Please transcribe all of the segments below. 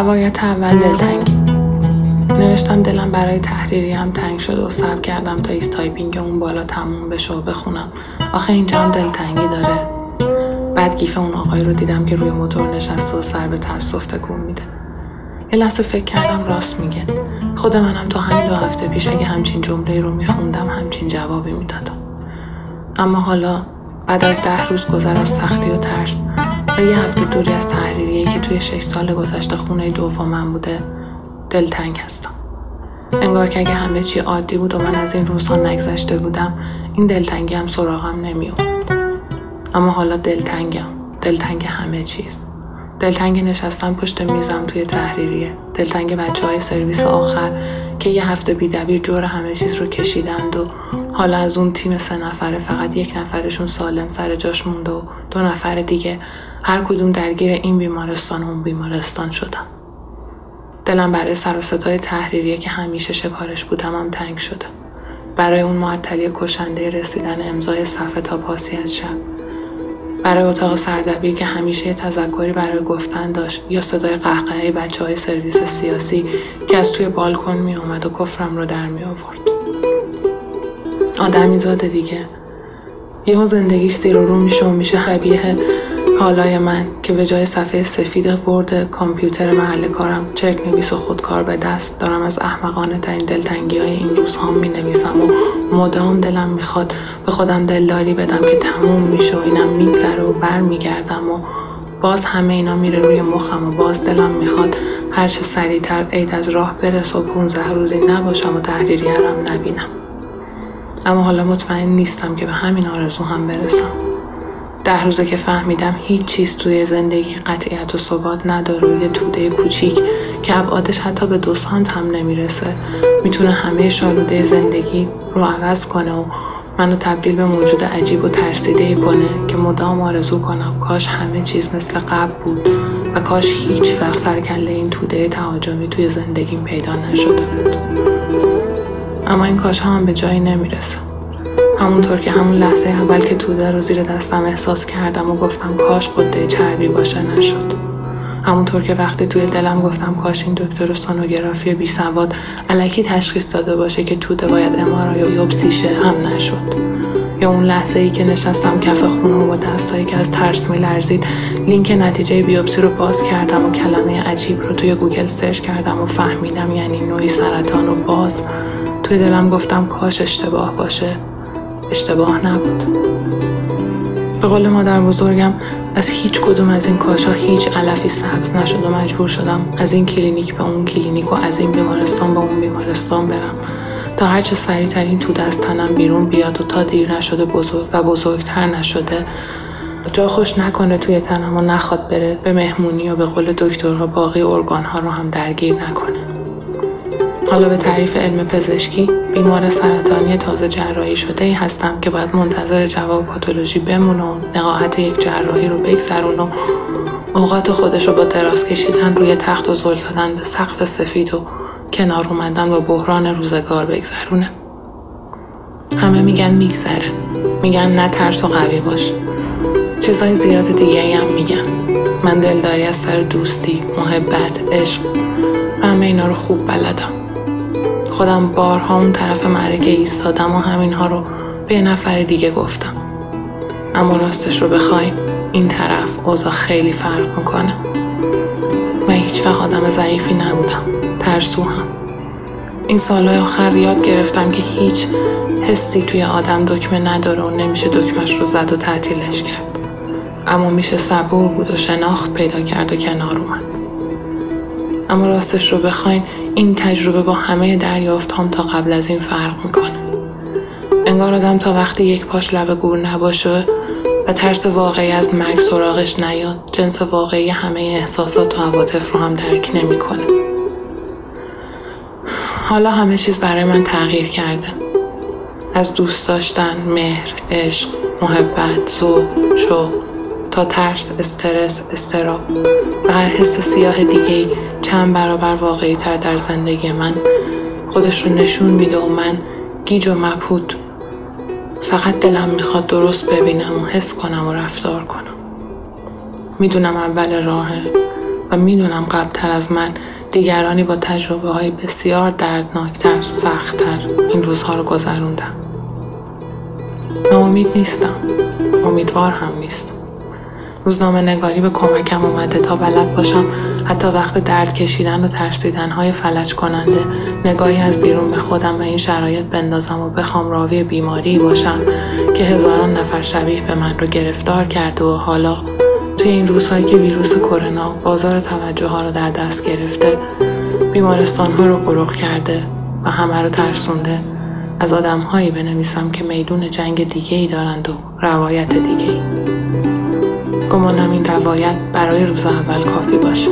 روایت اول دلتنگی. نوشتم دلم برای تحریریه هم تنگ شد و صبر کردم تا is typing اون بالا تموم بشه و بخونم. آخه اینجا هم دلتنگی داره. بعد GIF اون آقای رو دیدم که روی موتور نشسته و سر به تاسف تکون میده. یه لحظه فکر کردم راست میگه. خود منم تا همین دو هفته پیش اگه همچین جمله رو میخوندم همچین جوابی می‌دادم. اما حالا بعد از ده روز گذر از سختی و ترس و یه هفته دوری از تحریریه که توی شش سال گذشته خونه دوم من بوده دلتنگ هستم. انگار که اگه همه چی عادی بود و من از این روزها نگذشته بودم این دلتنگی هم سراغم نمیومد اما حالا دلتنگم. دلتنگ همه چیز. دلتنگ نشستن پشت میزم توی تحریریه. دلتنگ بچه های سرویس آخر که یه هفته بیدبیر جور همه چیز رو کشیدند و حالا از اون تیم سه نفره فقط یک نفرشون سالم سر جاش مونده و دو نفر دیگه هر کدوم درگیر این بیمارستان و اون بیمارستان شدن. دلم برای سر و صدای تحریریه که همیشه شکارش بودم هم تنگ شده. برای اون معطلی کشنده رسیدن امضای صفحه تا پاسی از شب. برای اتاق سردبیر که همیشه تذکری برای گفتن داشت یا صدای قهقهه بچه های سرویس سیاسی که از توی بالکن می اومد و کفرم رو در می آورد. آدمی زاده دیگه. یهو زندگیش زیر و رو میشه و میشه حبیه حالای من که به جای صفحه سفید ورد کامپیوتر محل کارم چرک نویس و خودکار به دست دارم از احمقانه ترین دلتنگی های این روزها می نویسم و مدام دلم می‌خواد به خودم دلداری بدم که تموم میشه و اینم میگذره و برمیگردم و باز همه اینا میره روی مخم و باز دلم می‌خواد هرچه سریعتر عید از راه برس و پونزده روزی نباشم و تحریریرم نبینم. اما حالا مطمئن نیستم که به همین آرزو هم برسم. ده روزه که فهمیدم هیچ چیز توی زندگی قطعیت و ثبات نداره. و یه توده کوچیک که ابعادش حتی به دو سانت هم نمی‌رسه. می‌تونه همه شالوده زندگی رو عوض کنه و منو تبدیل به موجود عجیب و ترسیده کنه که مدام آرزو کنم کاش همه چیز مثل قبل بود و کاش هیچ وقت سرکله این توده تهاجمی توی زندگیم پیدا نشده بود. اما این کاش هم به جایی نمی‌رسه. همونطور که همون لحظه اول که توده رو زیر دستم احساس کردم و گفتم کاش قده چربی باشه نشد. همونطور که وقتی توی دلم گفتم کاش این دکتر سونوگرافی بی سواد الکی تشخیص داده باشه که توده باید ام‌آرآی یا بیوپسی شه هم نشد. یا اون لحظه ای که نشستم کف خونه و با دستایی که از ترس میلرزید لینک نتیجه بیوپسی رو باز کردم و کلمه عجیب رو توی گوگل search کردم و فهمیدم یعنی نوعی سرطان و باز. توی دلم گفتم کاش اشتباه باشه. اشتباه نبود. به قول مادر بزرگم از هیچ کدوم از این کاشا هیچ علفی سبز نشد و مجبور شدم از این کلینیک به اون کلینیک و از این بیمارستان به اون بیمارستان برم. تا هرچه سریعتر این توده از تنم بیرون بیاد و تا دیر نشده بزرگ و بزرگتر نشده جا خوش نکنه توی تنم و نخواد بره به مهمونی و به قول دکترها باقی ارگان ها رو هم درگیر نکنه. حالا به تعریف علم پزشکی بیمار سرطانی تازه جراحی شده ای هستم که باید منتظر جواب پاتولوژی بمونه و نقاهت یک جراحی رو بگذرون و اوقات خودش رو با دراز کشیدن روی تخت و زل زدن به سقف سفید و کنار اومدن با بحران روزگار بگذرونه. همه میگن میگذره. میگن نه ترس و قوی باش. چیزای زیاد دیگه هم میگن. من دلداری از سر دوستی محبت عشق همه اینا رو خوب بلدم. خودم بارها اون طرف معرکه ایستادم و همینها رو به نفر دیگه گفتم. اما راستش رو بخواین این طرف اوضاع خیلی فرق می‌کنه. من هیچ وقت آدم ضعیفی نبودم ترسو هم این سالهای آخر یاد گرفتم که هیچ حسی توی آدم دکمه نداره و نمیشه دکمش رو زد و تعطیلش کرد. اما میشه صبور بود و شناخت پیدا کرد و کنار اومد. اما راستش رو بخواین این تجربه با همه دریافت هم تا قبل از این فرق می‌کنه. انگار آدم تا وقتی یک پاش لب گور نباشه و ترس واقعی از مرگ سراغش نیاد جنس واقعی همه احساسات و عواطف رو هم درک نمی‌کنه. حالا همه چیز برای من تغییر کرده. از دوست داشتن، مهر، عشق، محبت، ذوق، شوق تا ترس، استرس، استراب. و هر حس سیاه دیگه چند برابر واقعی تر در زندگی من خودش رو نشون میده و من گیج و مبهود فقط دلم می‌خواد درست ببینم و حس کنم و رفتار کنم می‌دونم اول راهه و می‌دونم قبلتر از من دیگرانی با تجربه های بسیار دردناکتر، سختتر این روزها رو گذروندم. ناامید نیستم. امیدوار هم نیستم. روزنامه نگاری به کمکم اومده تا بلد باشم حتی وقت درد کشیدن و ترسیدن های فلج کننده نگاهی از بیرون به خودم و این شرایط بندازم و بخوام راوی بیماری باشم که هزاران نفر شبیه به من رو گرفتار کرده و حالا توی این روزهایی که ویروس کرونا بازار توجه ها رو در دست گرفته بیمارستان ها رو قروق کرده و همه رو ترسونده از آدم هایی بنویسم که میدون جنگ دیگه ای دارند و روایت دیگه ای. گمانم این روایت برای روز اول کافی باشه.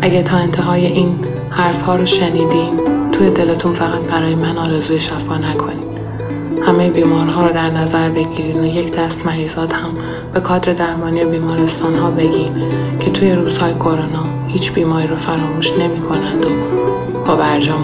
اگه تا انتهای این حرف ها رو شنیدین توی دلتون فقط برای من آرزوی شفا نکنین. همه بیمارها رو در نظر بگیرین و یک دست مریضات هم به کادر درمانی بیمارستان ها بگین که توی روزهای کرونا هیچ بیماری رو فراموش نمی کنند و پا برجا